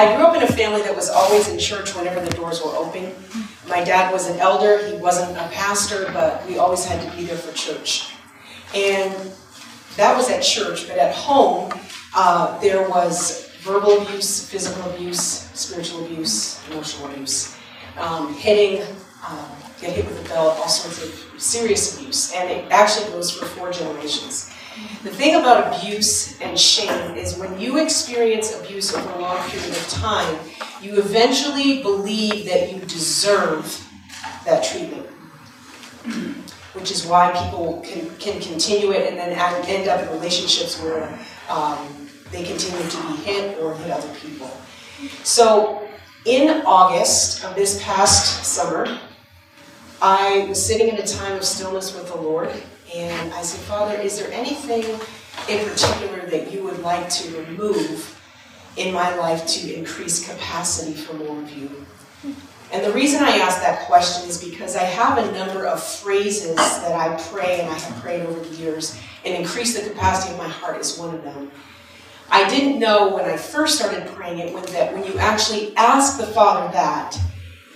I grew up in a family that was always in church whenever the doors were open. My dad was an elder, he wasn't a pastor, but we always had to be there for church. And that was at church, but at home, uh, there was verbal abuse, physical abuse, spiritual abuse, emotional abuse, um, hitting, um, get hit with a belt, all sorts of serious abuse. And it actually goes for four generations. The thing about abuse and shame is when you experience abuse over a long period of time, you eventually believe that you deserve that treatment. Which is why people can, can continue it and then end up in relationships where um, they continue to be hit or hit other people. So in August of this past summer, I was sitting in a time of stillness with the Lord, and I said, Father, is there anything in particular that you would like to remove in my life to increase capacity for more of you? And the reason I ask that question is because I have a number of phrases that I pray and I have prayed over the years, and increase the capacity of my heart is one of them. I didn't know when I first started praying it when that when you actually ask the Father that,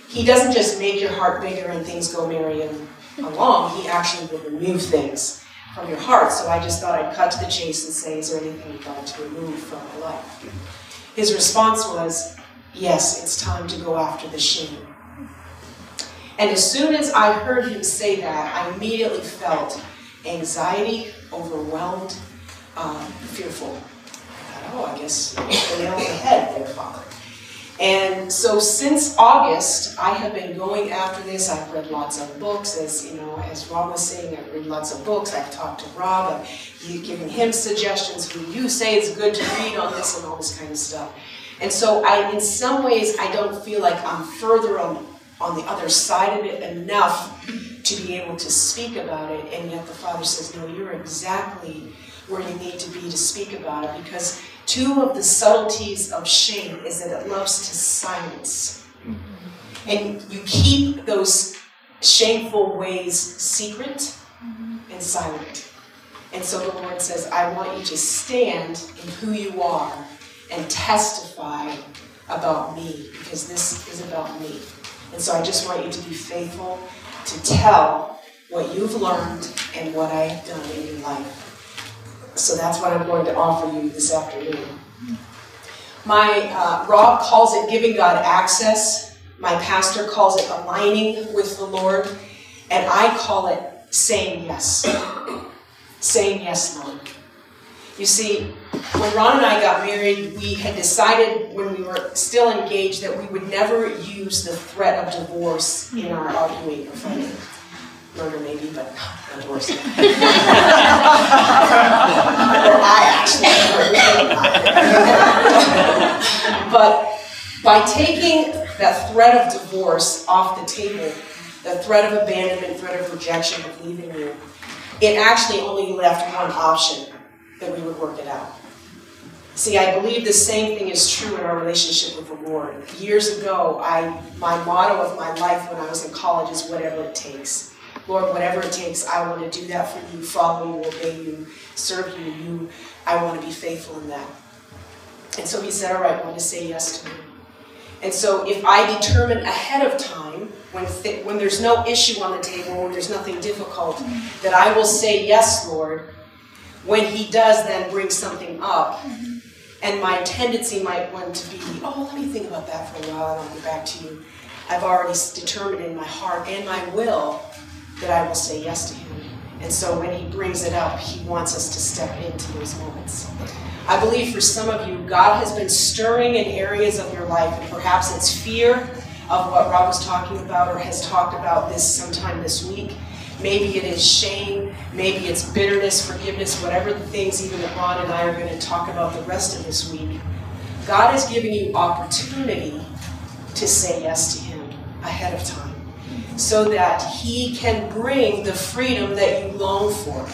He doesn't just make your heart bigger and things go merry and along. He actually will remove things from your heart. So I just thought I'd cut to the chase and say, "Is there anything you'd like to remove from my life?" His response was, "Yes, it's time to go after the shame." And as soon as I heard him say that, I immediately felt anxiety, overwhelmed, um, fearful I thought, oh, I guess the nail the head there, Father. And so since August, I have been going after this. I've read lots of books, as you know, as Rob was saying, I've read lots of books. I've talked to Rob, I've given him suggestions who you say is good to read on this and all this kind of stuff. And so I, in some ways, I don't feel like I'm further on, on the other side of it enough to be able to speak about it. And yet the Father says, no, you're exactly where you need to be to speak about it because Two of the subtleties of shame is that it loves to silence. Mm-hmm. And you keep those shameful ways secret mm-hmm. and silent. And so the Lord says, I want you to stand in who you are and testify about me, because this is about me. And so I just want you to be faithful to tell what you've learned and what I have done in your life. So that's what I'm going to offer you this afternoon. My uh, Rob calls it giving God access. My pastor calls it aligning with the Lord, and I call it saying yes. saying yes, Lord. You see, when Ron and I got married, we had decided when we were still engaged that we would never use the threat of divorce in our arguing or fighting murder maybe, but not divorce. or I actually. but by taking that threat of divorce off the table, the threat of abandonment, threat of rejection, of leaving you, it actually only left one option that we would work it out. See, I believe the same thing is true in our relationship with the Lord. Years ago, I my motto of my life when I was in college is whatever it takes. Lord, whatever it takes, I want to do that for you, follow you, obey you, serve you. You, I want to be faithful in that. And so he said, All right, I want to say yes to me. And so if I determine ahead of time, when, th- when there's no issue on the table, when there's nothing difficult, that I will say yes, Lord, when he does then bring something up, and my tendency might want to be, oh, let me think about that for a while and I'll get back to you. I've already determined in my heart and my will that I will say yes to him. And so when he brings it up, he wants us to step into those moments. I believe for some of you, God has been stirring in areas of your life, and perhaps it's fear of what Rob was talking about or has talked about this sometime this week. Maybe it is shame, maybe it's bitterness, forgiveness, whatever the things even that Ron and I are going to talk about the rest of this week. God is giving you opportunity to say yes to him ahead of time so that He can bring the freedom that you long for.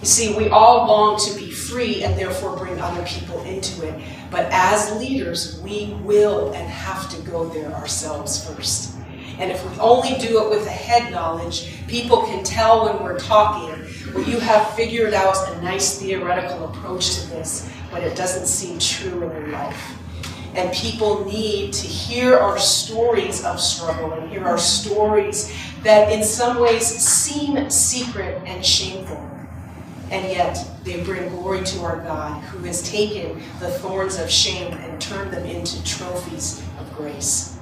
You see, we all long to be free and therefore bring other people into it. But as leaders, we will and have to go there ourselves first. And if we only do it with a head knowledge, people can tell when we're talking, well, you have figured out a nice theoretical approach to this, but it doesn't seem true in your life. And people need to hear our stories of struggle and hear our stories that in some ways seem secret and shameful. And yet they bring glory to our God who has taken the thorns of shame and turned them into trophies of grace.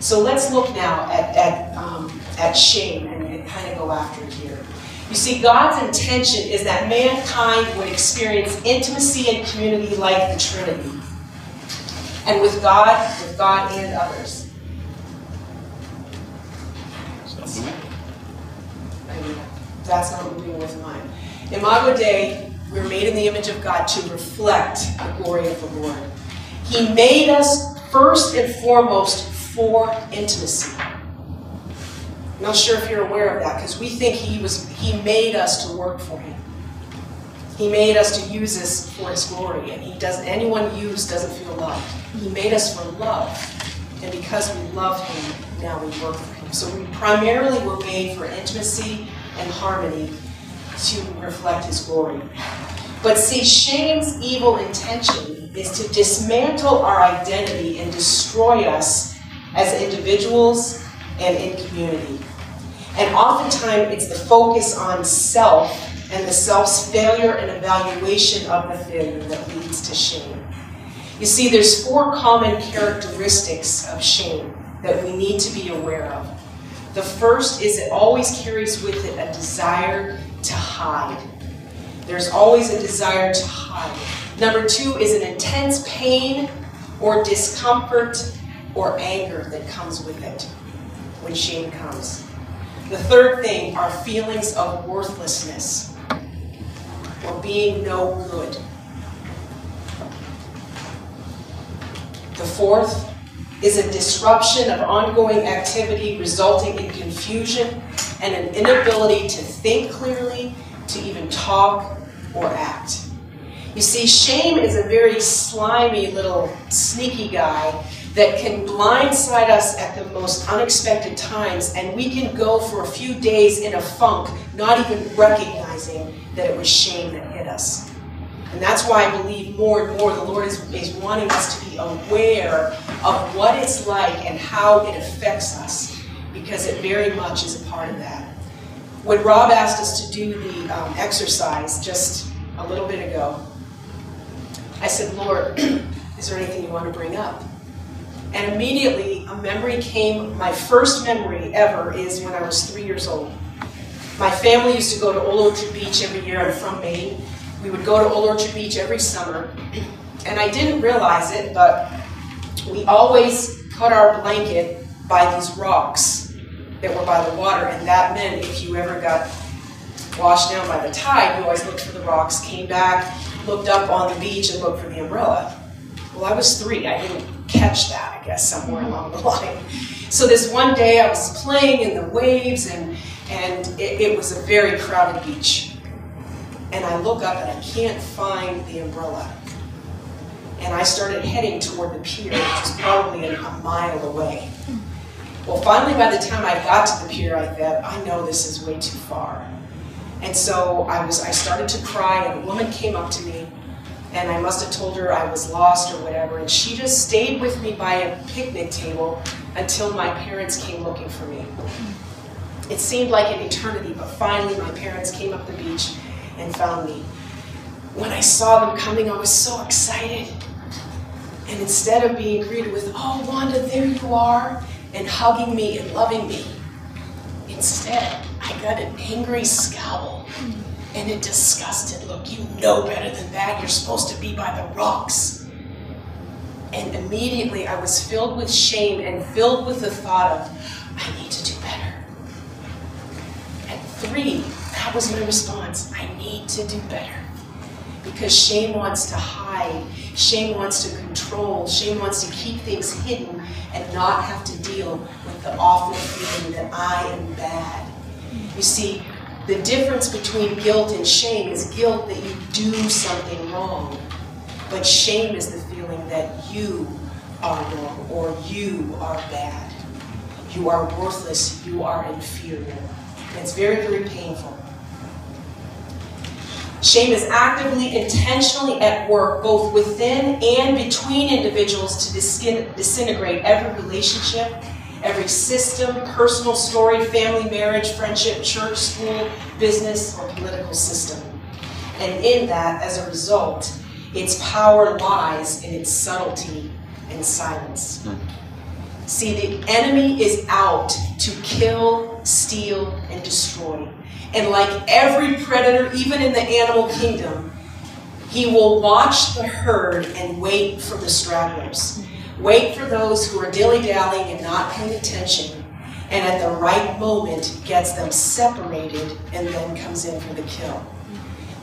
So let's look now at, at, um, at shame and, and kind of go after it here. You see, God's intention is that mankind would experience intimacy and community like the Trinity. And with God, with God and others. That's not moving with mine. Imago Dei, we're made in the image of God to reflect the glory of the Lord. He made us first and foremost for intimacy. I'm not sure if you're aware of that because we think he was he made us to work for him. He made us to use this for his glory, and he doesn't anyone used doesn't feel loved. He made us for love, and because we love him, now we work for him. So we primarily were made for intimacy and harmony to reflect his glory. But see, shame's evil intention is to dismantle our identity and destroy us as individuals and in community. And oftentimes it's the focus on self and the self's failure and evaluation of the failure that leads to shame. You see, there's four common characteristics of shame that we need to be aware of. The first is it always carries with it a desire to hide. There's always a desire to hide. Number two is an intense pain or discomfort or anger that comes with it when shame comes. The third thing are feelings of worthlessness or being no good. The fourth is a disruption of ongoing activity resulting in confusion and an inability to think clearly, to even talk or act. You see, shame is a very slimy little sneaky guy that can blindside us at the most unexpected times, and we can go for a few days in a funk, not even recognizing that it was shame that hit us. And that's why I believe more and more the Lord is, is wanting us to be aware of what it's like and how it affects us, because it very much is a part of that. When Rob asked us to do the um, exercise just a little bit ago, I said, Lord, is there anything you want to bring up? And immediately a memory came. My first memory ever is when I was three years old. My family used to go to Old Orchard Beach every year. I'm from Maine. We would go to Old Orchard Beach every summer. And I didn't realize it, but we always put our blanket by these rocks that were by the water. And that meant if you ever got washed down by the tide, you always looked for the rocks, came back, looked up on the beach, and looked for the umbrella. Well, I was three. I didn't catch that, I guess, somewhere along the line. So this one day I was playing in the waves and, and it, it was a very crowded beach. And I look up and I can't find the umbrella. And I started heading toward the pier, which was probably a mile away. Well, finally, by the time I got to the pier, I thought, I know this is way too far. And so I was, I started to cry, and a woman came up to me and I must have told her I was lost or whatever, and she just stayed with me by a picnic table until my parents came looking for me. It seemed like an eternity, but finally my parents came up the beach and found me. When I saw them coming, I was so excited. And instead of being greeted with, oh, Wanda, there you are, and hugging me and loving me, instead, I got an angry scowl and a disgusted look. You know better than that. You're supposed to be by the rocks. And immediately I was filled with shame and filled with the thought of, I need to do better. At three, that was my response. I need to do better. Because shame wants to hide, shame wants to control, shame wants to keep things hidden and not have to deal with the awful feeling that I am bad. You see, the difference between guilt and shame is guilt that you do something wrong, but shame is the feeling that you are wrong or you are bad. You are worthless, you are inferior. It's very, very painful. Shame is actively, intentionally at work, both within and between individuals to disintegrate every relationship, every system, personal story, family, marriage, friendship, church, school, business, or political system. And in that, as a result, its power lies in its subtlety and silence. See, the enemy is out to kill, steal, and destroy. And like every predator, even in the animal kingdom, he will watch the herd and wait for the stragglers. Wait for those who are dilly dallying and not paying attention, and at the right moment gets them separated and then comes in for the kill.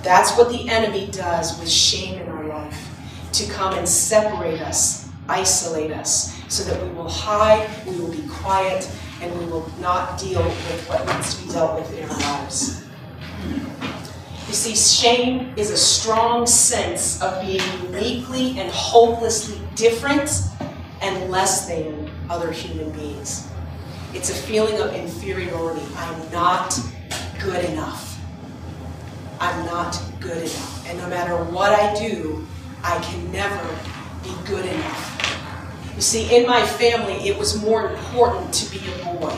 That's what the enemy does with shame in our life to come and separate us, isolate us, so that we will hide, we will be quiet, and we will not deal with what needs to be dealt with in our lives. You see, shame is a strong sense of being uniquely and hopelessly different and less than other human beings. It's a feeling of inferiority. I'm not good enough. I'm not good enough. And no matter what I do, I can never be good enough. You see, in my family, it was more important to be a boy.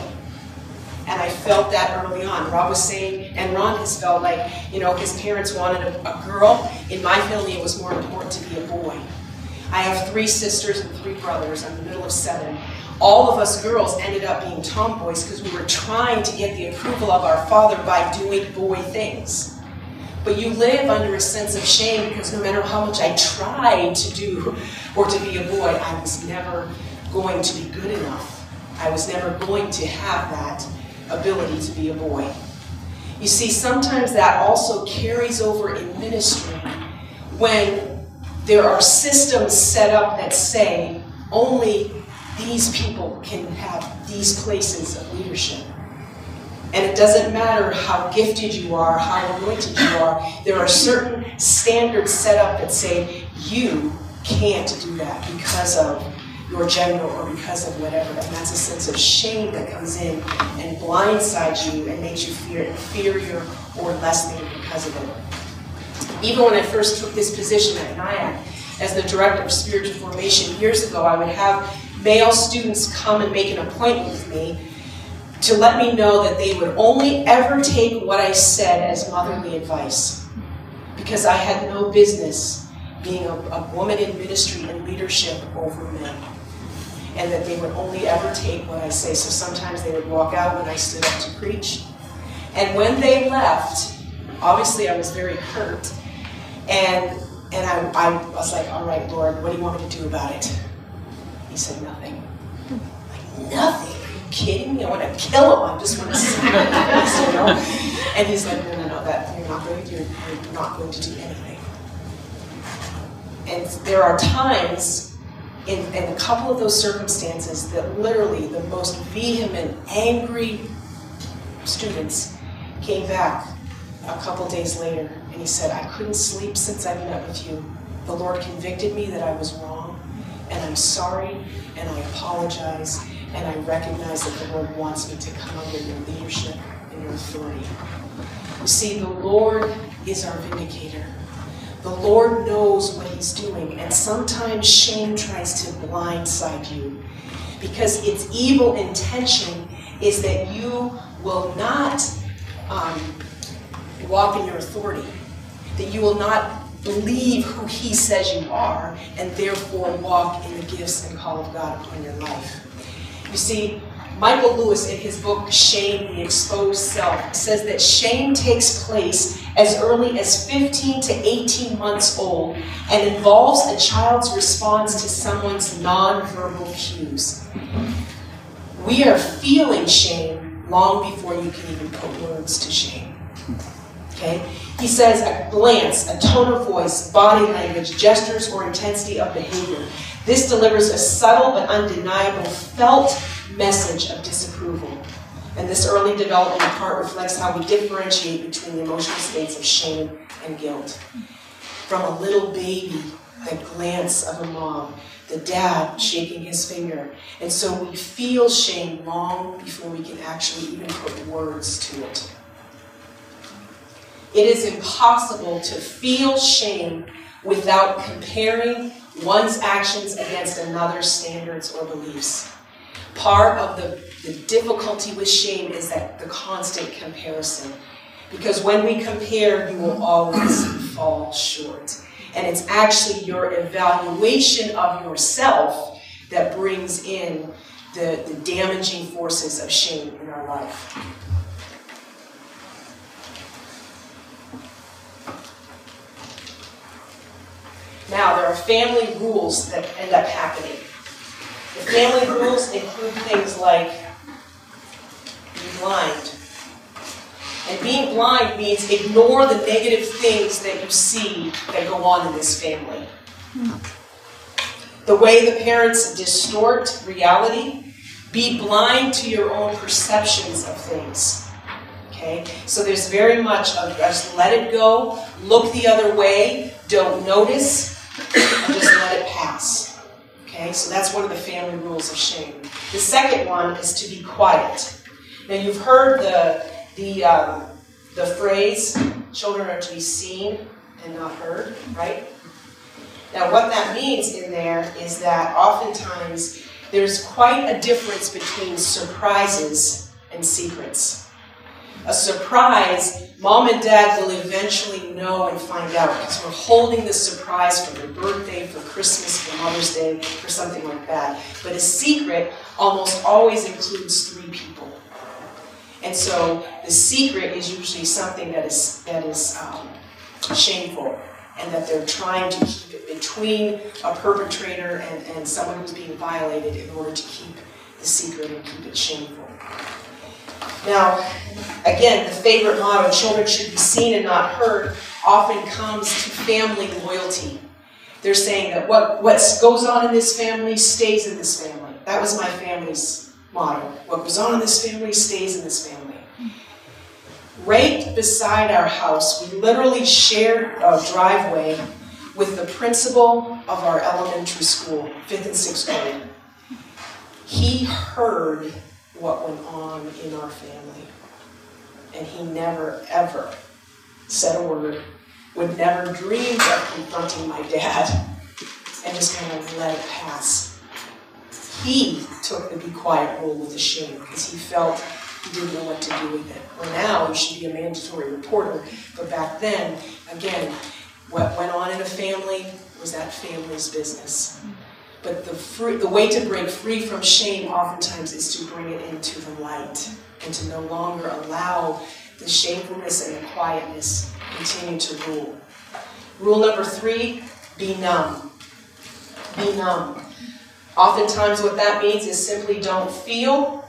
And I felt that early on. Rob was saying, and Ron has felt like, you know, his parents wanted a, a girl. In my family, it was more important to be a boy. I have three sisters and three brothers. I'm the middle of seven. All of us girls ended up being tomboys because we were trying to get the approval of our father by doing boy things. But you live under a sense of shame because no matter how much I tried to do or to be a boy, I was never going to be good enough. I was never going to have that ability to be a boy. You see, sometimes that also carries over in ministry when there are systems set up that say only these people can have these places of leadership. And it doesn't matter how gifted you are, how anointed you are, there are certain standards set up that say you can't do that because of your gender or because of whatever. And that's a sense of shame that comes in and blindsides you and makes you feel inferior or less than because of it. Even when I first took this position at Nyack as the director of spiritual formation years ago, I would have male students come and make an appointment with me to let me know that they would only ever take what I said as motherly advice because I had no business being a, a woman in ministry and leadership over men. And that they would only ever take what I say. So sometimes they would walk out when I stood up to preach. And when they left, obviously I was very hurt. And and I, I was like, all right, Lord, what do you want me to do about it? He said, nothing. Like, nothing Are you kidding me? I want to kill him. I just want to smack him, you know? And he's like, no, no, no, that you're not going to, you're, you're not going to do anything. And there are times in, in a couple of those circumstances that literally the most vehement, angry students came back a couple days later and he said, I couldn't sleep since I met with you. The Lord convicted me that I was wrong, and I'm sorry, and I apologize, and I recognize that the Lord wants me to come under your leadership and your authority. You see, the Lord is our vindicator. The Lord knows what He's doing, and sometimes shame tries to blindside you because its evil intention is that you will not um, walk in your authority, that you will not believe who He says you are, and therefore walk in the gifts and call of God upon your life. You see, Michael Lewis, in his book Shame, the Exposed Self, says that shame takes place as early as 15 to 18 months old and involves a child's response to someone's nonverbal cues. We are feeling shame long before you can even put words to shame. Okay? He says a glance, a tone of voice, body language, gestures, or intensity of behavior this delivers a subtle but undeniable felt message of disapproval. And this early development in part reflects how we differentiate between the emotional states of shame and guilt. From a little baby, the glance of a mom, the dad shaking his finger. And so we feel shame long before we can actually even put words to it. It is impossible to feel shame without comparing one's actions against another's standards or beliefs. Part of the, the difficulty with shame is that the constant comparison. Because when we compare, you will always fall short. And it's actually your evaluation of yourself that brings in the, the damaging forces of shame in our life. Now, there are family rules that end up happening. The family rules include things like being blind. And being blind means ignore the negative things that you see that go on in this family. The way the parents distort reality, be blind to your own perceptions of things. Okay? So there's very much of just let it go, look the other way, don't notice, and just let it pass. Okay, so that's one of the family rules of shame. The second one is to be quiet. Now you've heard the the um, the phrase "children are to be seen and not heard," right? Now what that means in there is that oftentimes there's quite a difference between surprises and secrets a surprise, mom and dad will eventually know and find out because we're holding the surprise for their birthday, for Christmas, for Mother's Day, for something like that. But a secret almost always includes three people. And so the secret is usually something that is, that is um, shameful and that they're trying to keep it between a perpetrator and, and someone who's being violated in order to keep the secret and keep it shameful. Now, again, the favorite motto, children should be seen and not heard, often comes to family loyalty. They're saying that what, what goes on in this family stays in this family. That was my family's motto. What goes on in this family stays in this family. Right beside our house, we literally shared a driveway with the principal of our elementary school, fifth and sixth grade. He heard what went on in our family. And he never, ever said a word, would never dream of confronting my dad, and just kind of let it pass. He took the be quiet role with the shame because he felt he didn't know what to do with it. Well, now you should be a mandatory reporter, but back then, again, what went on in a family was that family's business. But the, the way to break free from shame oftentimes is to bring it into the light and to no longer allow the shamefulness and the quietness continue to rule. Rule number three be numb. Be numb. Oftentimes, what that means is simply don't feel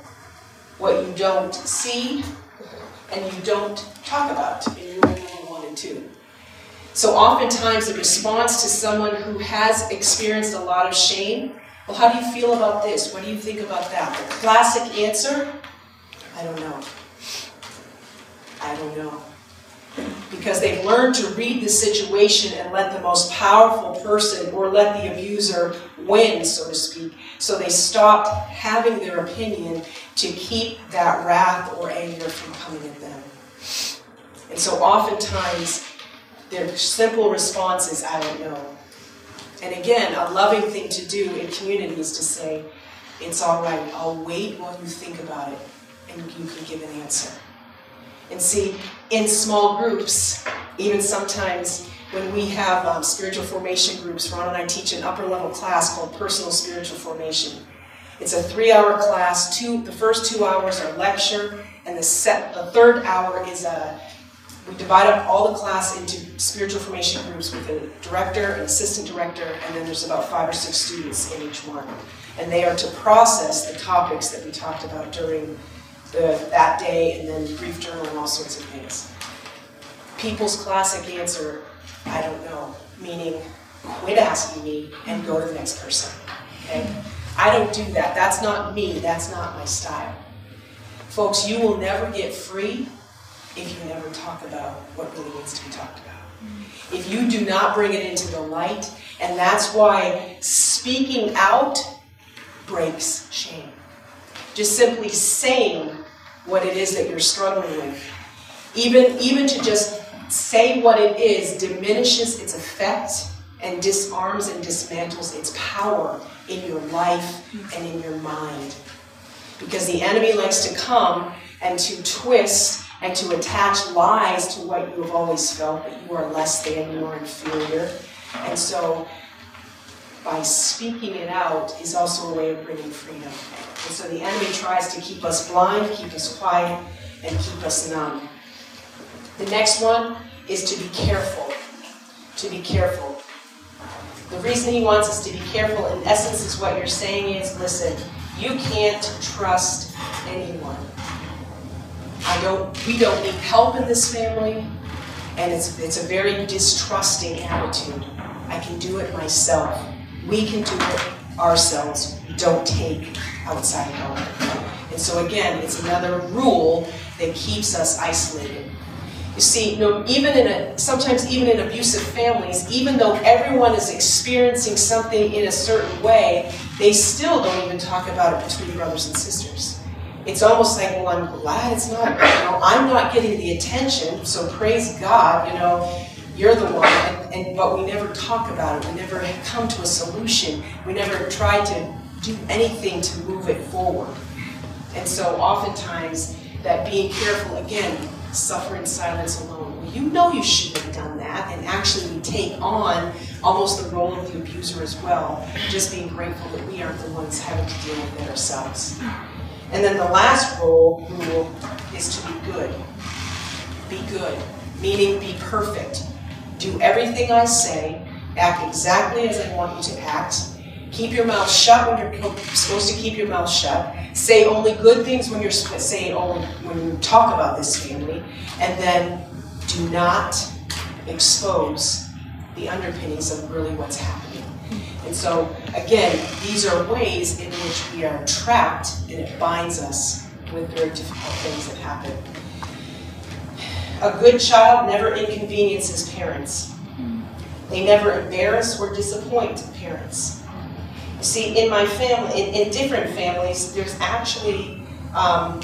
what you don't see and you don't talk about in rule number one and two. So oftentimes the response to someone who has experienced a lot of shame, well, how do you feel about this? What do you think about that? The classic answer, I don't know. I don't know. Because they've learned to read the situation and let the most powerful person or let the abuser win, so to speak. So they stopped having their opinion to keep that wrath or anger from coming at them. And so oftentimes their simple response is, I don't know. And again, a loving thing to do in community is to say, it's all right, I'll wait while you think about it and you can give an answer. And see, in small groups, even sometimes when we have um, spiritual formation groups, Ron and I teach an upper level class called Personal Spiritual Formation. It's a three hour class. Two, the first two hours are lecture, and the, set, the third hour is a we divide up all the class into spiritual formation groups with a director, an assistant director, and then there's about five or six students in each one. And they are to process the topics that we talked about during the, that day and then brief journal and all sorts of things. People's classic answer, I don't know, meaning quit asking me and go to the next person. Okay? I don't do that. That's not me. That's not my style. Folks, you will never get free if you never talk about what really needs to be talked about. If you do not bring it into the light, and that's why speaking out breaks shame. Just simply saying what it is that you're struggling with. Even, even to just say what it is diminishes its effect and disarms and dismantles its power in your life and in your mind. Because the enemy likes to come and to twist and to attach lies to what you have always felt that you are less than, you are inferior. And so by speaking it out is also a way of bringing freedom. And so the enemy tries to keep us blind, keep us quiet, and keep us numb. The next one is to be careful. To be careful. The reason he wants us to be careful, in essence, is what you're saying is listen, you can't trust anyone. I don't we don't need help in this family, and it's it's a very distrusting attitude. I can do it myself. We can do it ourselves. We don't take outside help. And so again, it's another rule that keeps us isolated. You see, you know, even in a sometimes even in abusive families, even though everyone is experiencing something in a certain way, they still don't even talk about it between brothers and sisters. It's almost like, well, I'm glad it's not, you know, I'm not getting the attention, so praise God, you know, you're the one. And, and but we never talk about it. We never come to a solution. We never try to do anything to move it forward. And so oftentimes that being careful again suffer in silence alone. Well, you know you shouldn't have done that, and actually we take on almost the role of the abuser as well, just being grateful that we aren't the ones having to deal with it ourselves. And then the last role rule is to be good. Be good, meaning be perfect. Do everything I say, act exactly as I want you to act. Keep your mouth shut when you're supposed to keep your mouth shut. Say only good things when you're saying only when you talk about this family, and then do not expose the underpinnings of really what's happening. And so, again, these are ways in which we are trapped and it binds us with very difficult things that happen. A good child never inconveniences parents. They never embarrass or disappoint parents. See, in my family, in, in different families, there's actually um,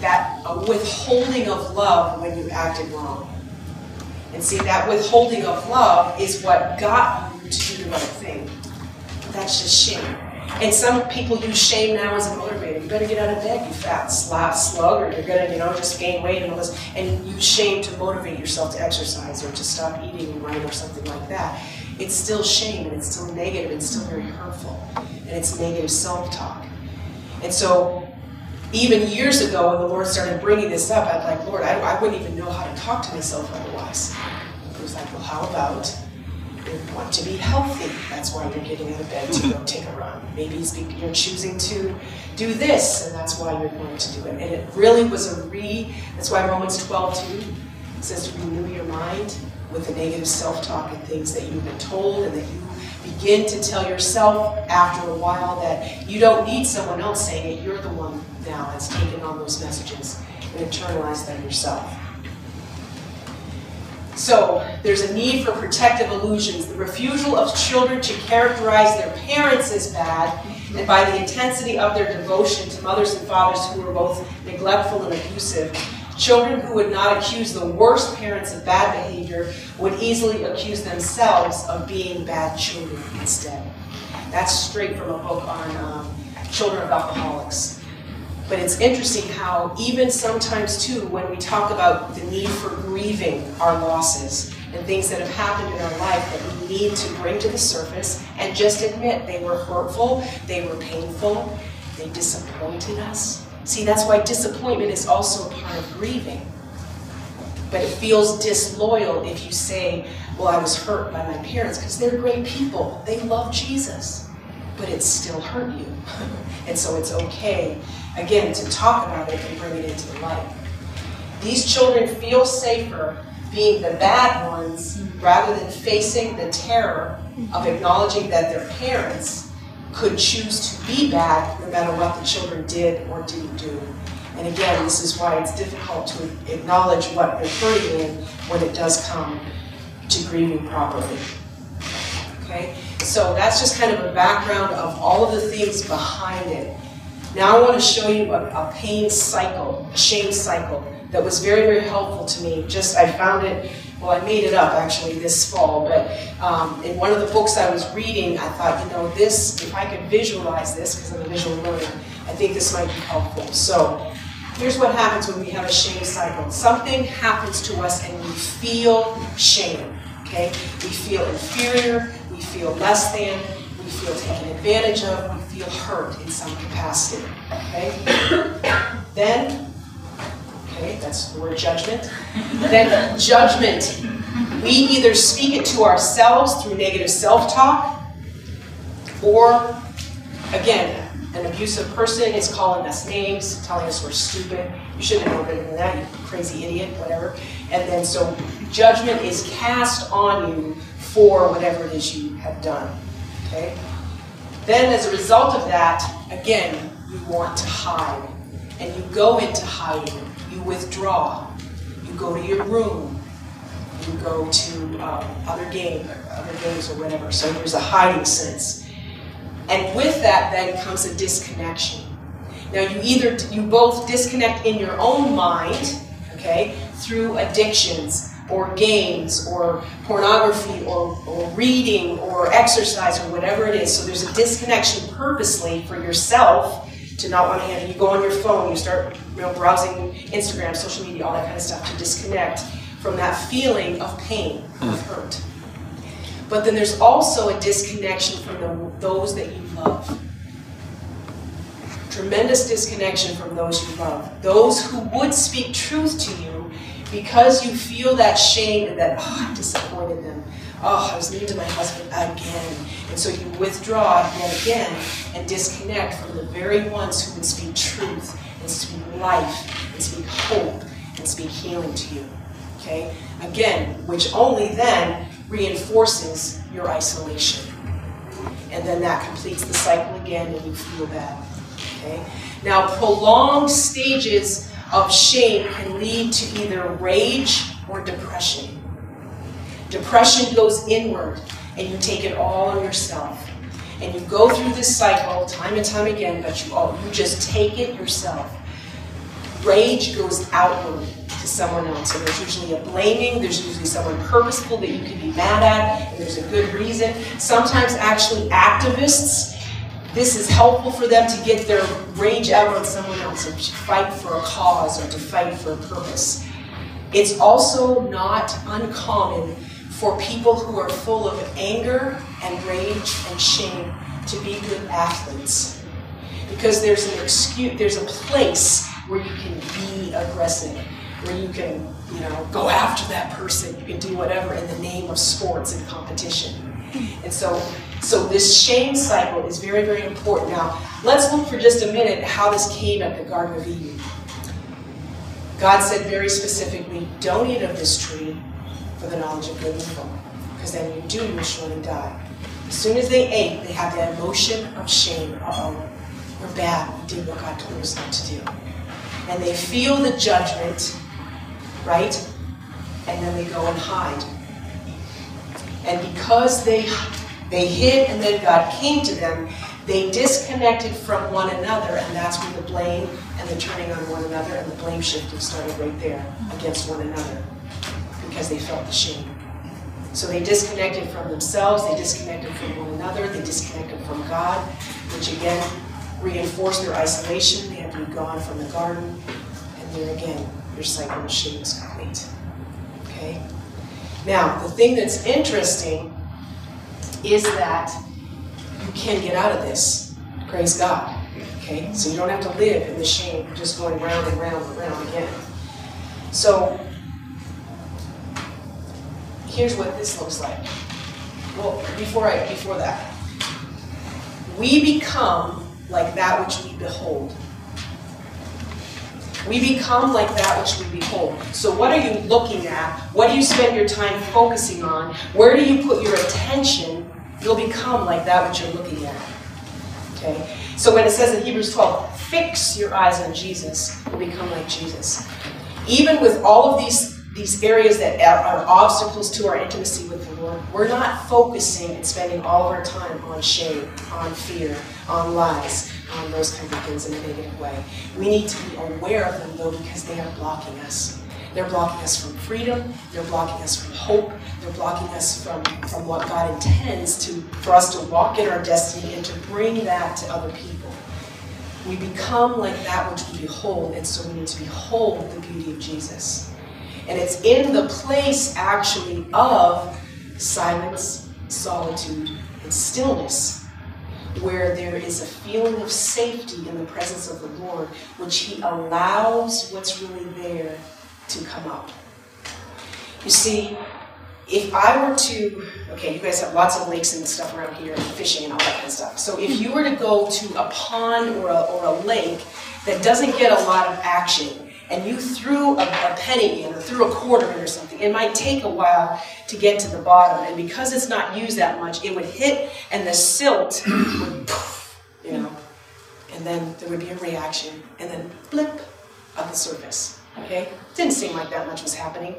that withholding of love when you acted wrong. And see, that withholding of love is what got to do the right thing. That's just shame. And some people use shame now as a motivator. You better get out of bed, you fat slot slug, or you're gonna, you know, just gain weight and all this. And use shame to motivate yourself to exercise or to stop eating right or something like that it's still shame and it's still negative and it's still very hurtful. And it's negative self talk. And so, even years ago, when the Lord started bringing this up, I'd like, Lord, I, I wouldn't even know how to talk to myself otherwise. It was like, well, how about you want to be healthy? That's why you're getting out of bed to go take a run. Maybe you're choosing to do this, and that's why you're going to do it. And it really was a re, that's why Romans 12, 2 says to renew your mind with the negative self-talk and things that you've been told and that you begin to tell yourself after a while that you don't need someone else saying it. You're the one now that's taken on those messages and internalized them yourself. So there's a need for protective illusions. The refusal of children to characterize their parents as bad, and by the intensity of their devotion to mothers and fathers who were both neglectful and abusive, Children who would not accuse the worst parents of bad behavior would easily accuse themselves of being bad children instead. That's straight from a book on um, children of alcoholics. But it's interesting how, even sometimes, too, when we talk about the need for grieving our losses and things that have happened in our life that we need to bring to the surface and just admit they were hurtful, they were painful, they disappointed us, See, that's why disappointment is also part of grieving. But it feels disloyal if you say, Well, I was hurt by my parents, because they're great people. They love Jesus. But it still hurt you. and so it's okay, again, to talk about it and bring it into the light. These children feel safer being the bad ones rather than facing the terror of acknowledging that their parents could choose to be bad no matter what the children did or didn't do. And again, this is why it's difficult to acknowledge what they're hurting in when it does come to grieving properly. Okay? So that's just kind of a background of all of the things behind it. Now I want to show you a, a pain cycle, a shame cycle that was very, very helpful to me. Just I found it, well, I made it up actually this fall, but um, in one of the books I was reading, I thought, you know, this, if I could visualize this, because I'm a visual learner, I think this might be helpful. So here's what happens when we have a shame cycle. Something happens to us and we feel shame. Okay? We feel inferior, we feel less than, we feel taken advantage of, we feel hurt in some capacity. Okay? then Okay, that's the word judgment. then judgment, we either speak it to ourselves through negative self-talk, or again, an abusive person is calling us names, telling us we're stupid. You should have known better than that, you crazy idiot, whatever. And then so judgment is cast on you for whatever it is you have done. Okay? Then as a result of that, again, you want to hide. And you go into hiding you withdraw. You go to your room. You go to um, other game, other games or whatever. So there's a hiding sense. And with that then comes a disconnection. Now you either you both disconnect in your own mind, okay, through addictions or games or pornography or, or reading or exercise or whatever it is. So there's a disconnection purposely for yourself to not want to handle. You go on your phone, you start you know, browsing Instagram, social media, all that kind of stuff to disconnect from that feeling of pain, of hmm. hurt. But then there's also a disconnection from the, those that you love. Tremendous disconnection from those you love. Those who would speak truth to you because you feel that shame and that, oh, I disappointed them. Oh, I was mean to my husband again. And so you withdraw yet again and disconnect from the very ones who can speak truth and speak life and speak hope and speak healing to you. Okay? Again, which only then reinforces your isolation. And then that completes the cycle again and you feel bad. Okay? Now, prolonged stages of shame can lead to either rage or depression. Depression goes inward and you take it all on yourself. And you go through this cycle time and time again, but you all you just take it yourself. Rage goes outward to someone else. And there's usually a blaming, there's usually someone purposeful that you can be mad at, and there's a good reason. Sometimes actually activists, this is helpful for them to get their rage out on someone else and to fight for a cause or to fight for a purpose. It's also not uncommon for people who are full of anger and rage and shame to be good athletes. Because there's an excuse, there's a place where you can be aggressive, where you can, you know, go after that person, you can do whatever in the name of sports and competition. And so so this shame cycle is very, very important. Now, let's look for just a minute how this came at the Garden of Eden. God said very specifically, don't eat of this tree, for the knowledge of good and evil. Because then you do, you will surely die. As soon as they ate, they had that emotion of shame. oh, we're bad. We did what God told us not to do. And they feel the judgment, right? And then they go and hide. And because they they hid and then God came to them, they disconnected from one another, and that's where the blame and the turning on one another and the blame shifting started right there against one another because they felt the shame. So they disconnected from themselves, they disconnected from one another, they disconnected from God, which again reinforced their isolation. They had to be gone from the garden. And there again, your cycle of shame is complete. Okay? Now, the thing that's interesting is that you can get out of this. Praise God. Okay? So you don't have to live in the shame, just going round and round and round again. So here's what this looks like. Well, before I before that, we become like that which we behold. We become like that which we behold. So, what are you looking at? What do you spend your time focusing on? Where do you put your attention? You'll become like that which you're looking at. Okay? So, when it says in Hebrews 12, fix your eyes on Jesus, you'll become like Jesus. Even with all of these these areas that are obstacles to our intimacy we're not focusing and spending all of our time on shame, on fear, on lies, on those kinds of things in a negative way. We need to be aware of them, though, because they are blocking us. They're blocking us from freedom. They're blocking us from hope. They're blocking us from, from what God intends to for us to walk in our destiny and to bring that to other people. We become like that which we behold, and so we need to behold the beauty of Jesus. And it's in the place, actually, of silence, solitude, and stillness where there is a feeling of safety in the presence of the Lord, which He allows what's really there to come up. You see, if I were to, okay, you guys have lots of lakes and stuff around here, and fishing and all that kind of stuff. So if you were to go to a pond or a, or a lake that doesn't get a lot of action, and you threw a, a penny in or threw a quarter in or something, it might take a while to get to the bottom. And because it's not used that much, it would hit and the silt would, you know, and then there would be a reaction, and then blip of the surface. Okay? Didn't seem like that much was happening.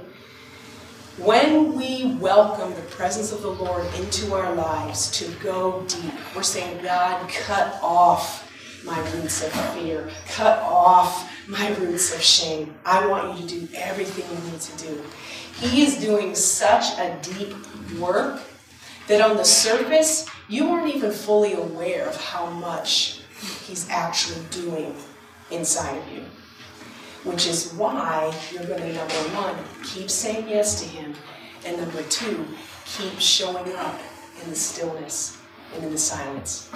When we welcome the presence of the Lord into our lives to go deep, we're saying, God, cut off my roots of fear, cut off my roots of shame. I want you to do everything you need to do. He is doing such a deep work that on the surface, you aren't even fully aware of how much He's actually doing inside of you which is why you're going to, number one, keep saying yes to Him, and number two, keep showing up in the stillness and in the silence.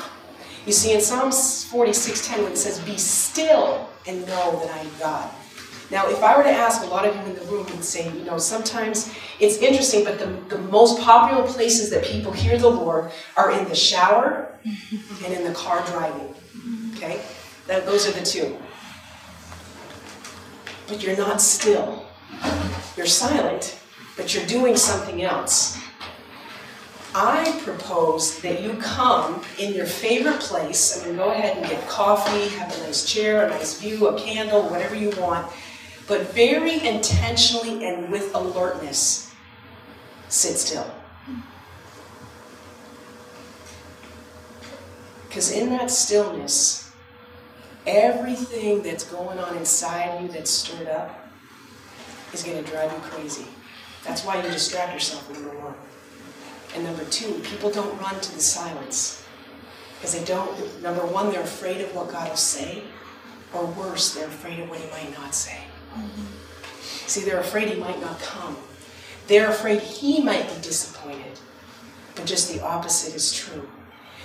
You see, in Psalms 46:10, when it says, Be still and know that I am God. Now, if I were to ask a lot of you in the room and say, you know, sometimes it's interesting, but the, the most popular places that people hear the Lord are in the shower and in the car driving. Okay? That, those are the two but you're not still. You're silent, but you're doing something else. I propose that you come in your favorite place. I mean, go ahead and get coffee, have a nice chair, a nice view, a candle, whatever you want. But very intentionally and with alertness, sit still. Because in that stillness, everything that's going on inside you that's stirred up is going to drive you crazy. That's why you distract yourself, number one. And number two, people don't run to the silence. Because they don't, number one, they're afraid of what God will say, or worse, they're afraid of what He might not say. Mm-hmm. See, they're afraid He might not come. They're afraid He might be disappointed. But just the opposite is true.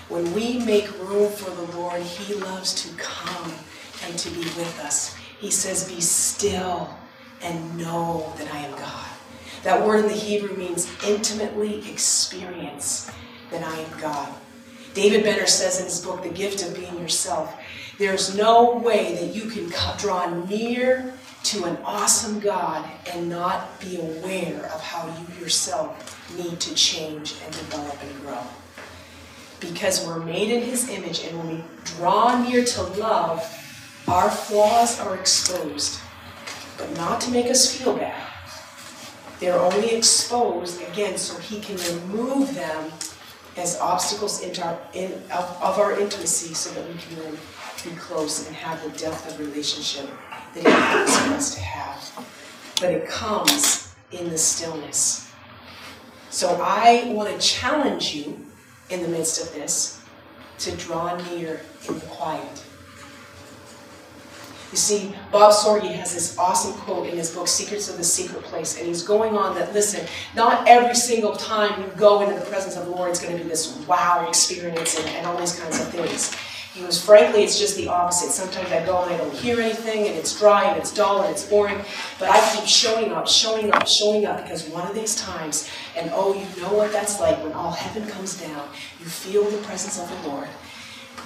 When we make room for the Lord, He loves to come and to be with us. He says, Be still and know that I am God. That word in the Hebrew means intimately experience that I am God. David Benner says in his book, The Gift of Being Yourself, there's no way that you can draw near to an awesome God and not be aware of how you yourself need to change and develop and grow because we're made in his image and when we draw near to love, our flaws are exposed, but not to make us feel bad. They're only exposed, again, so he can remove them as obstacles into our, in, of, of our intimacy so that we can then be close and have the depth of relationship that he wants us to have. But it comes in the stillness. So I want to challenge you in the midst of this to draw near in the quiet. You see, Bob Sorge has this awesome quote in his book, Secrets of the Secret Place, and he's going on that, listen, not every single time you go into the presence of the Lord, it's going to be this wow experience and, and all these kinds of things. He was, frankly, it's just the opposite. Sometimes I go and I don't hear anything, and it's dry, and it's dull, and it's boring, but I keep showing up, showing up, showing up, because one of these times, and oh, you know what that's like when all heaven comes down, you feel the presence of the Lord,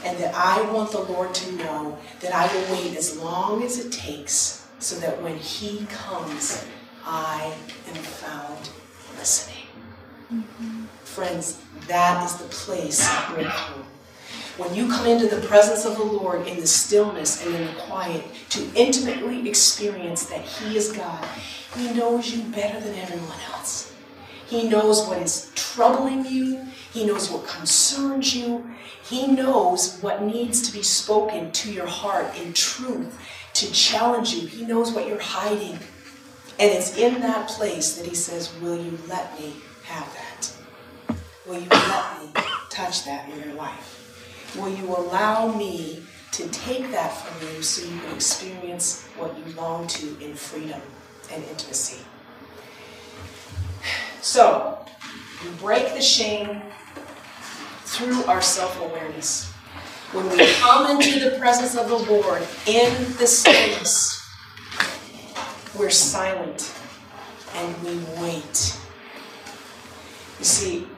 and that I want the Lord to know that I will wait as long as it takes so that when He comes, I am found listening. Mm-hmm. Friends, that is the place of breakthrough. When you come into the presence of the Lord in the stillness and in the quiet to intimately experience that He is God, He knows you better than everyone else. He knows what is troubling you. He knows what concerns you. He knows what needs to be spoken to your heart in truth to challenge you. He knows what you're hiding. And it's in that place that he says, Will you let me have that? Will you let me touch that in your life? Will you allow me to take that from you so you can experience what you long to in freedom and intimacy? So, we break the shame through our self awareness. When we come into the presence of the Lord in the stillness, we're silent and we wait. You see,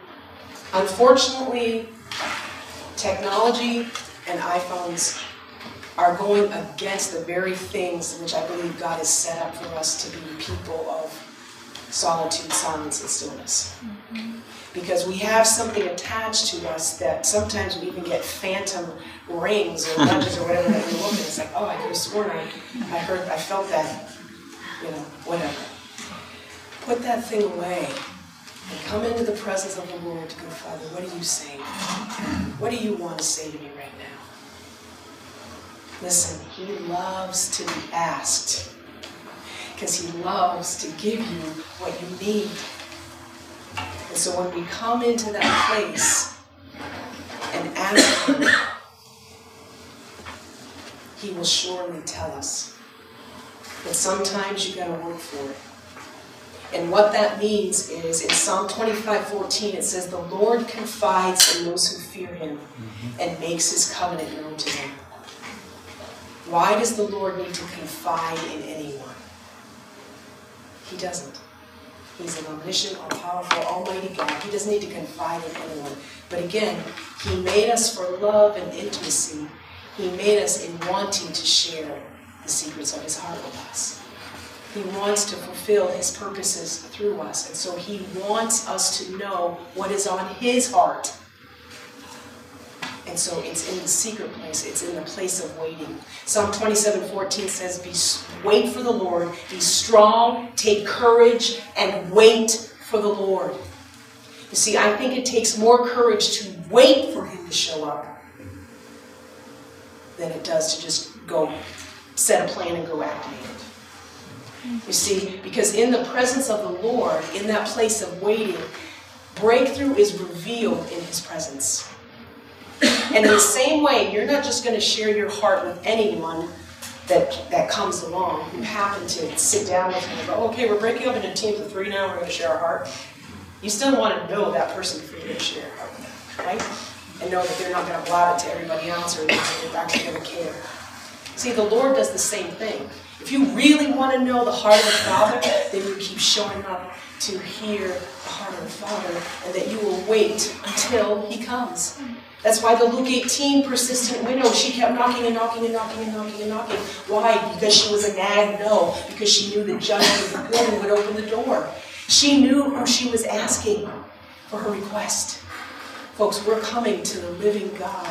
unfortunately, technology and iPhones are going against the very things which I believe God has set up for us to be people of solitude, silence, and stillness. Mm-hmm. Because we have something attached to us that sometimes we even get phantom rings or nudges or whatever that we look at. It's like, oh, I could have sworn I, I heard, I felt that, you know, whatever. Put that thing away and come into the presence of the Lord to go, Father, what are you saying? What do you want to say to me right now? Listen, He loves to be asked because He loves to give you what you need. And so when we come into that place and ask Him, He will surely tell us. But sometimes you got to work for it. And what that means is in Psalm 25 14, it says, The Lord confides in those who fear him mm-hmm. and makes his covenant known to them. Why does the Lord need to confide in anyone? He doesn't. He's an omniscient, all powerful, almighty God. He doesn't need to confide in anyone. But again, He made us for love and intimacy. He made us in wanting to share the secrets of His heart with us. He wants to fulfill His purposes through us. And so He wants us to know what is on His heart. And so it's in the secret place, it's in the place of waiting. Psalm 27 14 says, be, Wait for the Lord, be strong, take courage, and wait for the Lord. You see, I think it takes more courage to wait for Him to show up than it does to just go set a plan and go activate it. You see, because in the presence of the Lord, in that place of waiting, breakthrough is revealed in His presence. And in the same way, you're not just going to share your heart with anyone that, that comes along who happen to sit down with you and go, okay, we're breaking up into teams of three now, we're going to share our heart. You still want to know that person before going to share your heart with them, right? And know that they're not going to blab it to everybody else or they're actually going to care. See, the Lord does the same thing. If you really want to know the heart of the Father, then you keep showing up to hear the heart of the Father, and that you will wait until He comes. That's why the Luke 18 persistent widow, she kept knocking and knocking and knocking and knocking and knocking. Why? Because she was a nag? No, because she knew the judge of the good would open the door. She knew who she was asking for her request. Folks, we're coming to the living God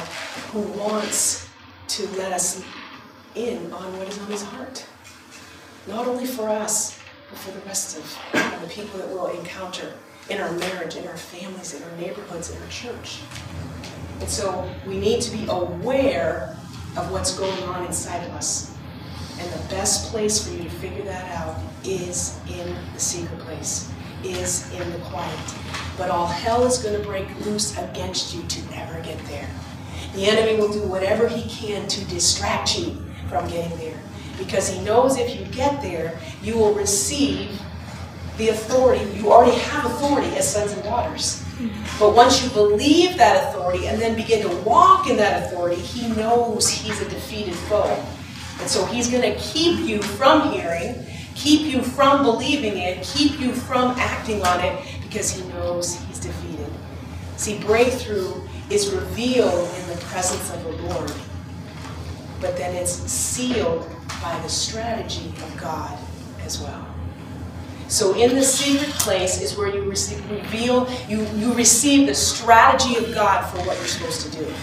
who wants to let us in on what is on his heart. Not only for us, but for the rest of the people that we'll encounter in our marriage, in our families, in our neighborhoods, in our church. And so we need to be aware of what's going on inside of us. And the best place for you to figure that out is in the secret place, is in the quiet. But all hell is going to break loose against you to never get there. The enemy will do whatever he can to distract you from getting there. Because he knows if you get there, you will receive the authority. You already have authority as sons and daughters. But once you believe that authority and then begin to walk in that authority, he knows he's a defeated foe. And so he's going to keep you from hearing, keep you from believing it, keep you from acting on it because he knows he's defeated. See, breakthrough is revealed in the presence of the Lord, but then it's sealed by the strategy of God as well. So in the secret place is where you receive, reveal, you, you receive the strategy of God for what you're supposed to do.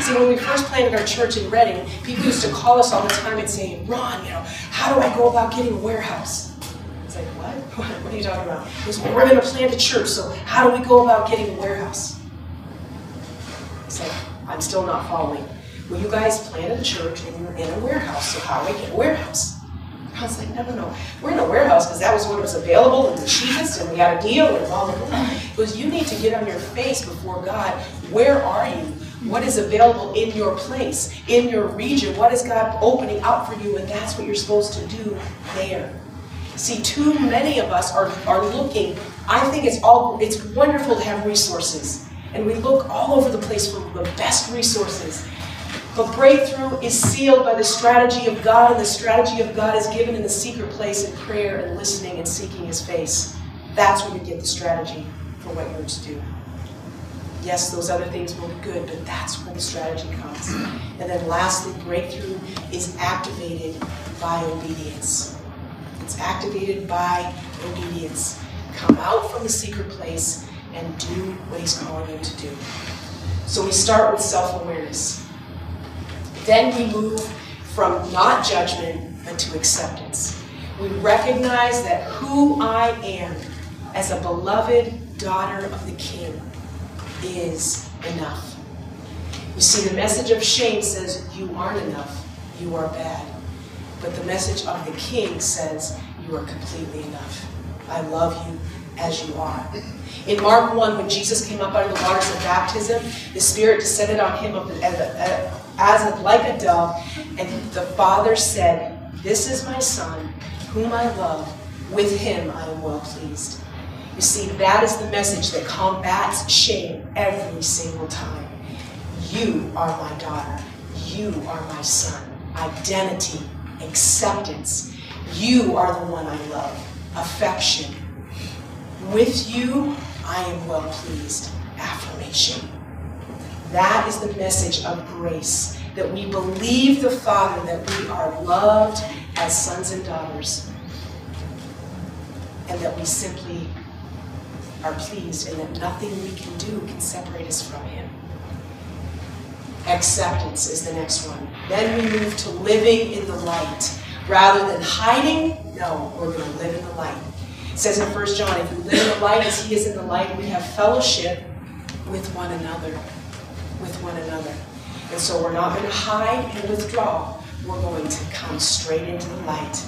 See, when we first planted our church in Reading, people used to call us all the time and say, Ron, you know, how do I go about getting a warehouse? It's like, what? What are you talking about? Well, we're going to plant a church, so how do we go about getting a warehouse? It's like, I'm still not following. Well, you guys planted a church and you're in a warehouse, so how do we get a warehouse? I was like, no, no, no. We're in a warehouse because that was what was available and the cheapest, and we had a deal, and blah, blah. It was, you need to get on your face before God. Where are you? What is available in your place, in your region? What is God opening up for you? And that's what you're supposed to do there. See, too many of us are, are looking. I think it's all it's wonderful to have resources. And we look all over the place for the best resources. But breakthrough is sealed by the strategy of God, and the strategy of God is given in the secret place in prayer and listening and seeking His face. That's where you get the strategy for what you're to do. Yes, those other things will be good, but that's where the strategy comes. And then lastly, breakthrough is activated by obedience. It's activated by obedience. Come out from the secret place and do what He's calling you to do. So we start with self awareness. Then we move from not judgment, but to acceptance. We recognize that who I am as a beloved daughter of the King is enough. You see, the message of shame says, You aren't enough, you are bad. But the message of the King says, You are completely enough. I love you as you are. In Mark 1, when Jesus came up out of the waters of baptism, the Spirit descended on him as, like a dove, and the Father said, This is my Son, whom I love. With him I am well pleased. You see, that is the message that combats shame every single time. You are my daughter. You are my son. Identity, acceptance. You are the one I love. Affection. With you, I am well pleased. Affirmation. That is the message of grace that we believe the Father, that we are loved as sons and daughters, and that we simply are pleased and that nothing we can do can separate us from Him. Acceptance is the next one. Then we move to living in the light. Rather than hiding, no, we're going to live in the light. It says in 1 John, if we live in the light as He is in the light, we have fellowship with one another. With one another. And so we're not going to hide and withdraw. We're going to come straight into the light.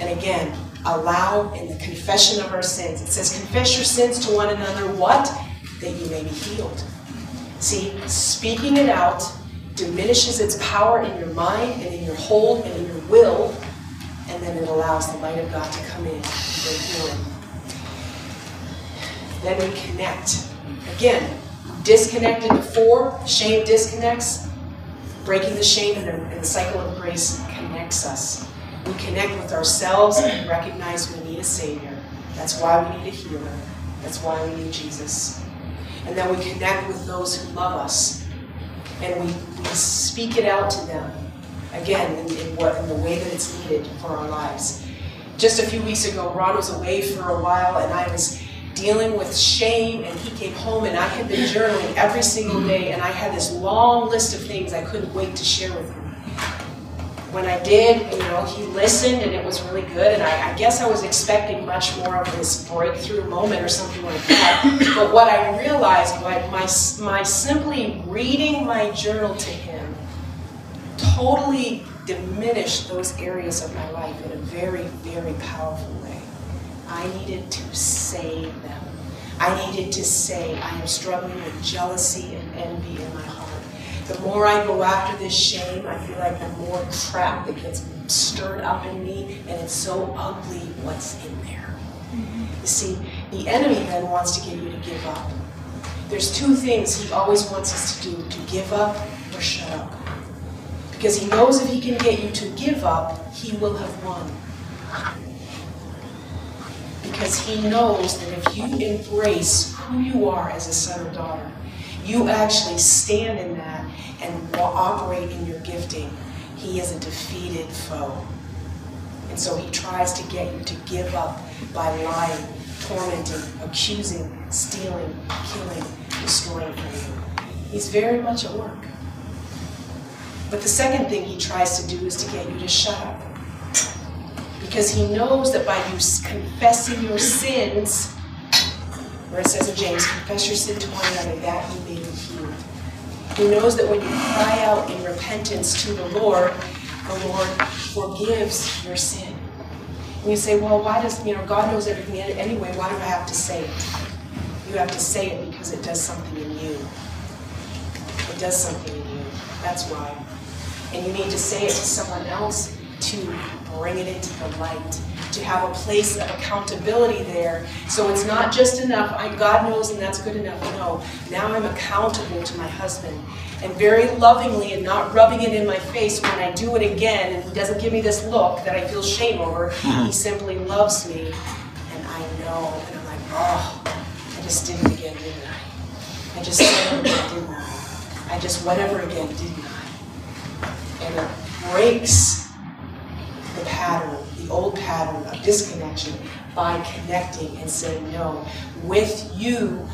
And again, allow in the confession of our sins. It says, confess your sins to one another, what? That you may be healed. See, speaking it out diminishes its power in your mind and in your hold and in your will, and then it allows the light of God to come in and bring healing. Then we connect. Again, disconnected before, shame disconnects. Breaking the shame and the, and the cycle of grace connects us. We connect with ourselves and recognize we need a Savior. That's why we need a healer. That's why we need Jesus. And then we connect with those who love us. And we, we speak it out to them. Again, in, in, what, in the way that it's needed for our lives. Just a few weeks ago, Ron was away for a while, and I was dealing with shame, and he came home, and I had been journaling every single day, and I had this long list of things I couldn't wait to share with him when I did, you know, he listened and it was really good. And I, I, guess I was expecting much more of this breakthrough moment or something like that. but what I realized, my, my simply reading my journal to him totally diminished those areas of my life in a very, very powerful way. I needed to say them. I needed to say, I am struggling with jealousy and envy in my heart the more I go after this shame, I feel like the more crap that gets stirred up in me, and it's so ugly what's in there. Mm-hmm. You see, the enemy then wants to get you to give up. There's two things he always wants us to do to give up or shut up. Because he knows if he can get you to give up, he will have won. Because he knows that if you embrace who you are as a son or daughter, you actually stand in that and operate in your gifting, he is a defeated foe. And so he tries to get you to give up by lying, tormenting, accusing, stealing, killing, destroying you. He's very much at work. But the second thing he tries to do is to get you to shut up. Because he knows that by you confessing your sins, where it says in James, confess your sin to one another, that you may be healed. He knows that when you cry out in repentance to the Lord, the Lord forgives your sin. And you say, well, why does, you know, God knows everything anyway, why do I have to say it? You have to say it because it does something in you. It does something in you. That's why. And you need to say it to someone else to bring it into the light, to have a place of accountability there. So it's not just enough, I, God knows and that's good enough. No, now I'm accountable to my husband. And very lovingly and not rubbing it in my face when I do it again and he doesn't give me this look that I feel shame over. Mm-hmm. He simply loves me and I know. And I'm like, oh, I just did it again, didn't I? I just said it again, didn't I? I just whatever again, didn't I? Breaks the pattern, the old pattern of disconnection by connecting and saying, no, with you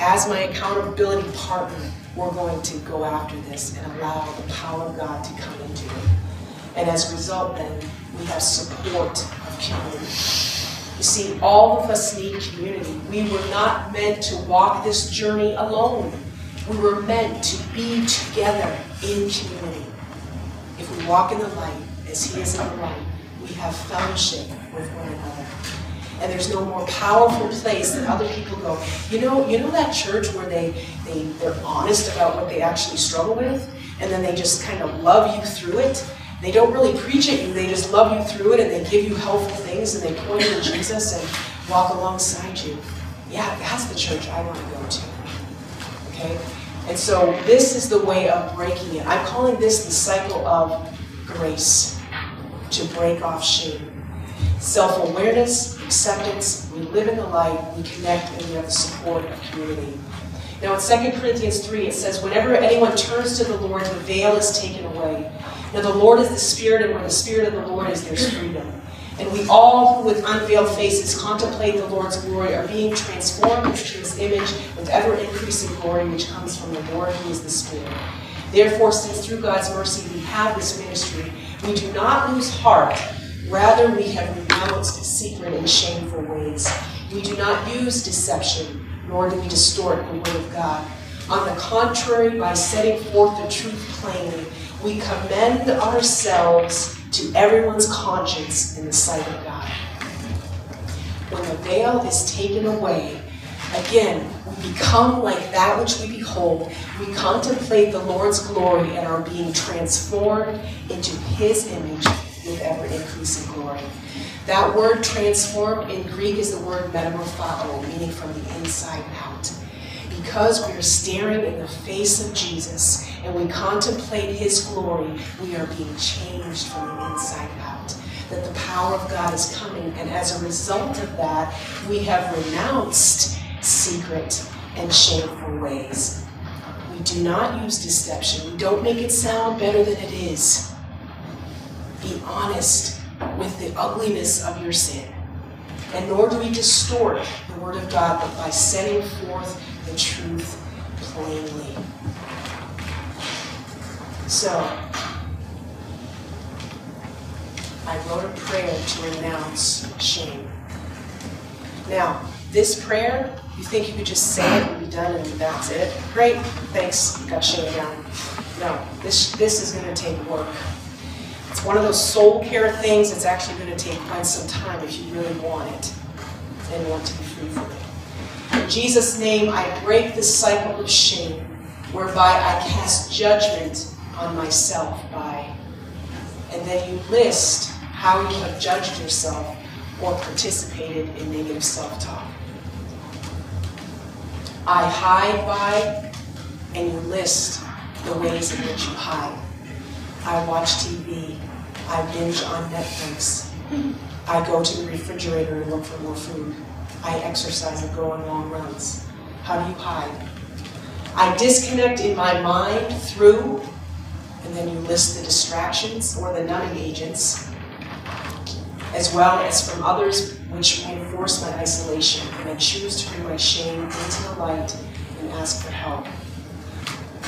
as my accountability partner, we're going to go after this and allow the power of God to come into it. And as a result, then, we have support of community. You see, all of us need community. We were not meant to walk this journey alone. We were meant to be together in community. Walk in the light, as he is in the light, we have fellowship with one another. And there's no more powerful place that other people go, you know, you know that church where they, they they're honest about what they actually struggle with, and then they just kind of love you through it. They don't really preach at you, they just love you through it and they give you helpful things and they point to Jesus and walk alongside you. Yeah, that's the church I want to go to. Okay? And so this is the way of breaking it. I'm calling this the cycle of grace to break off shame. Self awareness, acceptance, we live in the light, we connect, and we have the support of community. Now in 2 Corinthians 3, it says, Whenever anyone turns to the Lord, the veil is taken away. Now the Lord is the Spirit, and where the Spirit of the Lord is, there's freedom. And we all who with unveiled faces contemplate the Lord's glory are being transformed into his image with ever increasing glory which comes from the Lord who is the Spirit. Therefore, since through God's mercy we have this ministry, we do not lose heart. Rather, we have renounced secret and shameful ways. We do not use deception, nor do we distort the word of God. On the contrary, by setting forth the truth plainly, we commend ourselves to everyone's conscience in the sight of God. When the veil is taken away, again, we become like that which we behold. We contemplate the Lord's glory and are being transformed into his image with ever increasing glory. That word transformed in Greek is the word metamorpho, meaning from the inside out. Because we are staring in the face of Jesus and we contemplate his glory, we are being changed from the inside out. That the power of God is coming, and as a result of that, we have renounced secret and shameful ways. We do not use deception. We don't make it sound better than it is. Be honest with the ugliness of your sin. And nor do we distort the Word of God, but by setting forth the truth plainly. So, I wrote a prayer to renounce shame. Now, this prayer, you think you could just say it and be done and that's it? Great, thanks, got shame down. No, this, this is going to take work. One of those soul care things that's actually going to take quite some time if you really want it and want to be free from it. In Jesus' name, I break the cycle of shame whereby I cast judgment on myself by. And then you list how you have judged yourself or participated in negative self talk. I hide by, and you list the ways in which you hide. I watch TV. I binge on Netflix. I go to the refrigerator and look for more food. I exercise and go on long runs. How do you hide? I disconnect in my mind through, and then you list the distractions or the numbing agents, as well as from others which reinforce my isolation, and I choose to bring my shame into the light and ask for help.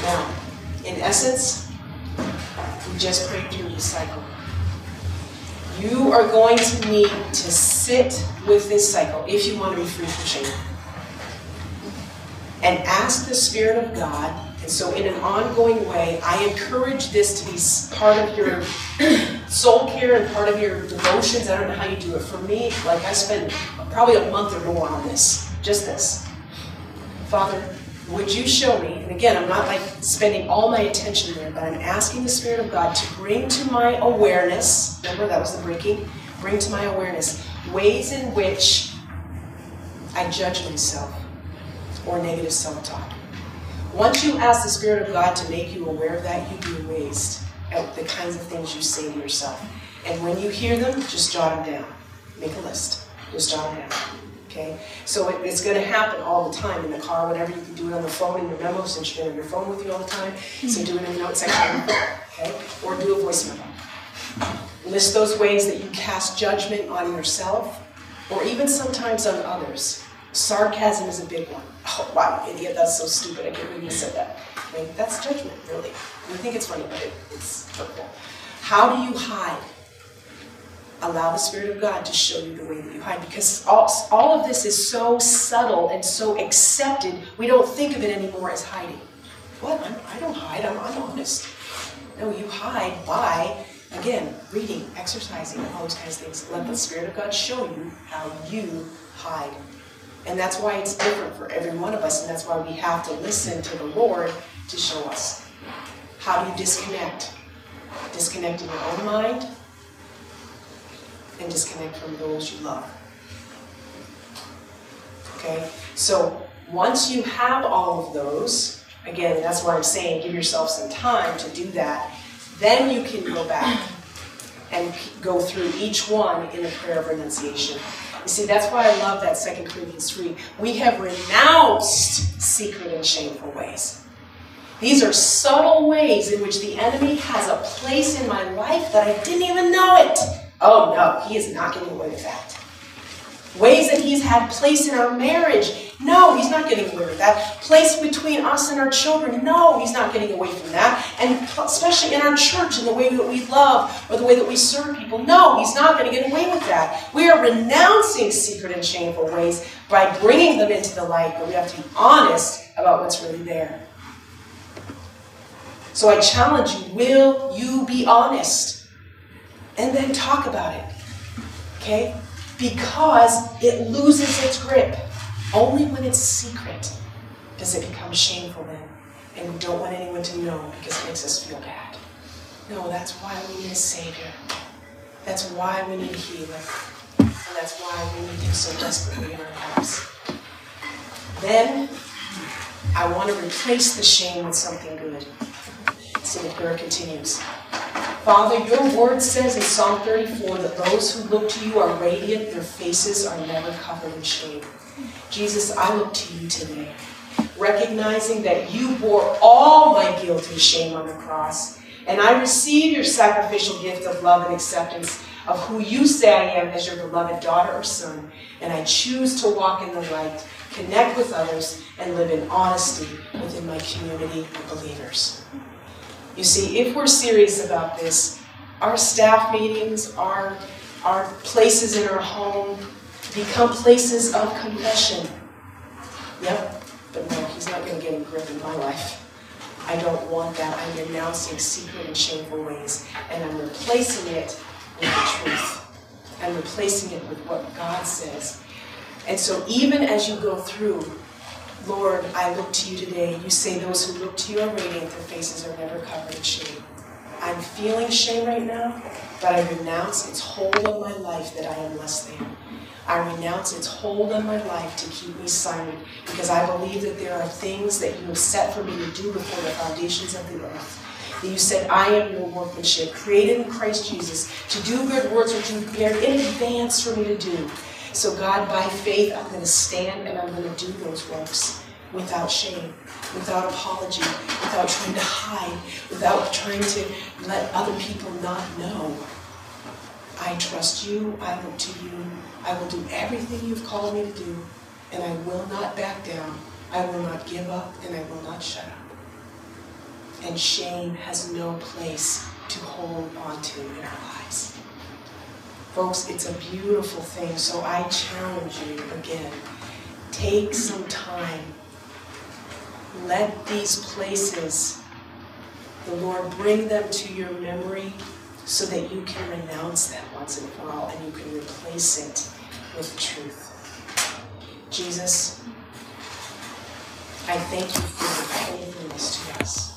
Now, in essence, we just prayed through the cycle. You are going to need to sit with this cycle if you want to be free from shame. And ask the Spirit of God. And so, in an ongoing way, I encourage this to be part of your soul care and part of your devotions. I don't know how you do it. For me, like I spend probably a month or more on this, just this. Father, would you show me, and again, I'm not like spending all my attention there, but I'm asking the Spirit of God to bring to my awareness, remember that was the breaking, bring to my awareness ways in which I judge myself or negative self talk. Once you ask the Spirit of God to make you aware of that, you'd be amazed at the kinds of things you say to yourself. And when you hear them, just jot them down. Make a list. Just jot them down. Okay? So it, it's going to happen all the time in the car, whatever. You can do it on the phone in your memo since you're have your phone with you all the time. So do it in the note section. Okay? Or do a voice memo. List those ways that you cast judgment on yourself or even sometimes on others. Sarcasm is a big one. Oh, wow, idiot, that's so stupid. I can't believe you said that. Okay? That's judgment, really. You think it's funny, but it, it's hurtful. How do you hide? Allow the Spirit of God to show you the way that you hide. Because all, all of this is so subtle and so accepted, we don't think of it anymore as hiding. What? I'm, I do not hide, I'm, I'm honest. No, you hide by, again, reading, exercising, all those kinds of things. Let the Spirit of God show you how you hide. And that's why it's different for every one of us, and that's why we have to listen to the Lord to show us. How do you disconnect? Disconnect in your own mind, and disconnect from those you love. Okay? So once you have all of those, again, that's why I'm saying give yourself some time to do that, then you can go back and go through each one in a prayer of renunciation. You see, that's why I love that 2 Corinthians 3. We have renounced secret and shameful ways. These are subtle ways in which the enemy has a place in my life that I didn't even know it. Oh no, he is not getting away with that. Ways that he's had place in our marriage. No, he's not getting away with that. Place between us and our children. No, he's not getting away from that. And especially in our church, in the way that we love or the way that we serve people. No, he's not going to get away with that. We are renouncing secret and shameful ways by bringing them into the light, but we have to be honest about what's really there. So I challenge you will you be honest? And then talk about it. Okay? Because it loses its grip. Only when it's secret does it become shameful then. And we don't want anyone to know because it makes us feel bad. No, that's why we need a Savior. That's why we need a healer. And that's why we need Him so desperately in our lives. Then, I want to replace the shame with something good. So the prayer continues. Father, your word says in Psalm 34 that those who look to you are radiant, their faces are never covered in shame. Jesus, I look to you today, recognizing that you bore all my guilt and shame on the cross. And I receive your sacrificial gift of love and acceptance of who you say I am as your beloved daughter or son. And I choose to walk in the light, connect with others, and live in honesty within my community of believers. You see, if we're serious about this, our staff meetings, our, our places in our home become places of confession. Yep, but no, he's not going to get a grip in my life. I don't want that. I'm renouncing secret and shameful ways, and I'm replacing it with the truth. I'm replacing it with what God says. And so, even as you go through Lord, I look to you today. You say those who look to you are radiant, their faces are never covered in shame. I'm feeling shame right now, but I renounce its hold on my life that I am less than. I renounce its hold on my life to keep me silent because I believe that there are things that you have set for me to do before the foundations of the earth. That you said, I am your workmanship, created in Christ Jesus, to do good works which you prepared in advance for me to do. So, God, by faith, I'm going to stand and I'm going to do those works without shame, without apology, without trying to hide, without trying to let other people not know. I trust you. I look to you. I will do everything you've called me to do, and I will not back down. I will not give up, and I will not shut up. And shame has no place to hold on to in our lives. Folks, it's a beautiful thing, so I challenge you again. Take some time. Let these places, the Lord bring them to your memory so that you can renounce them once and for all and you can replace it with truth. Jesus, I thank you for your faithfulness to us.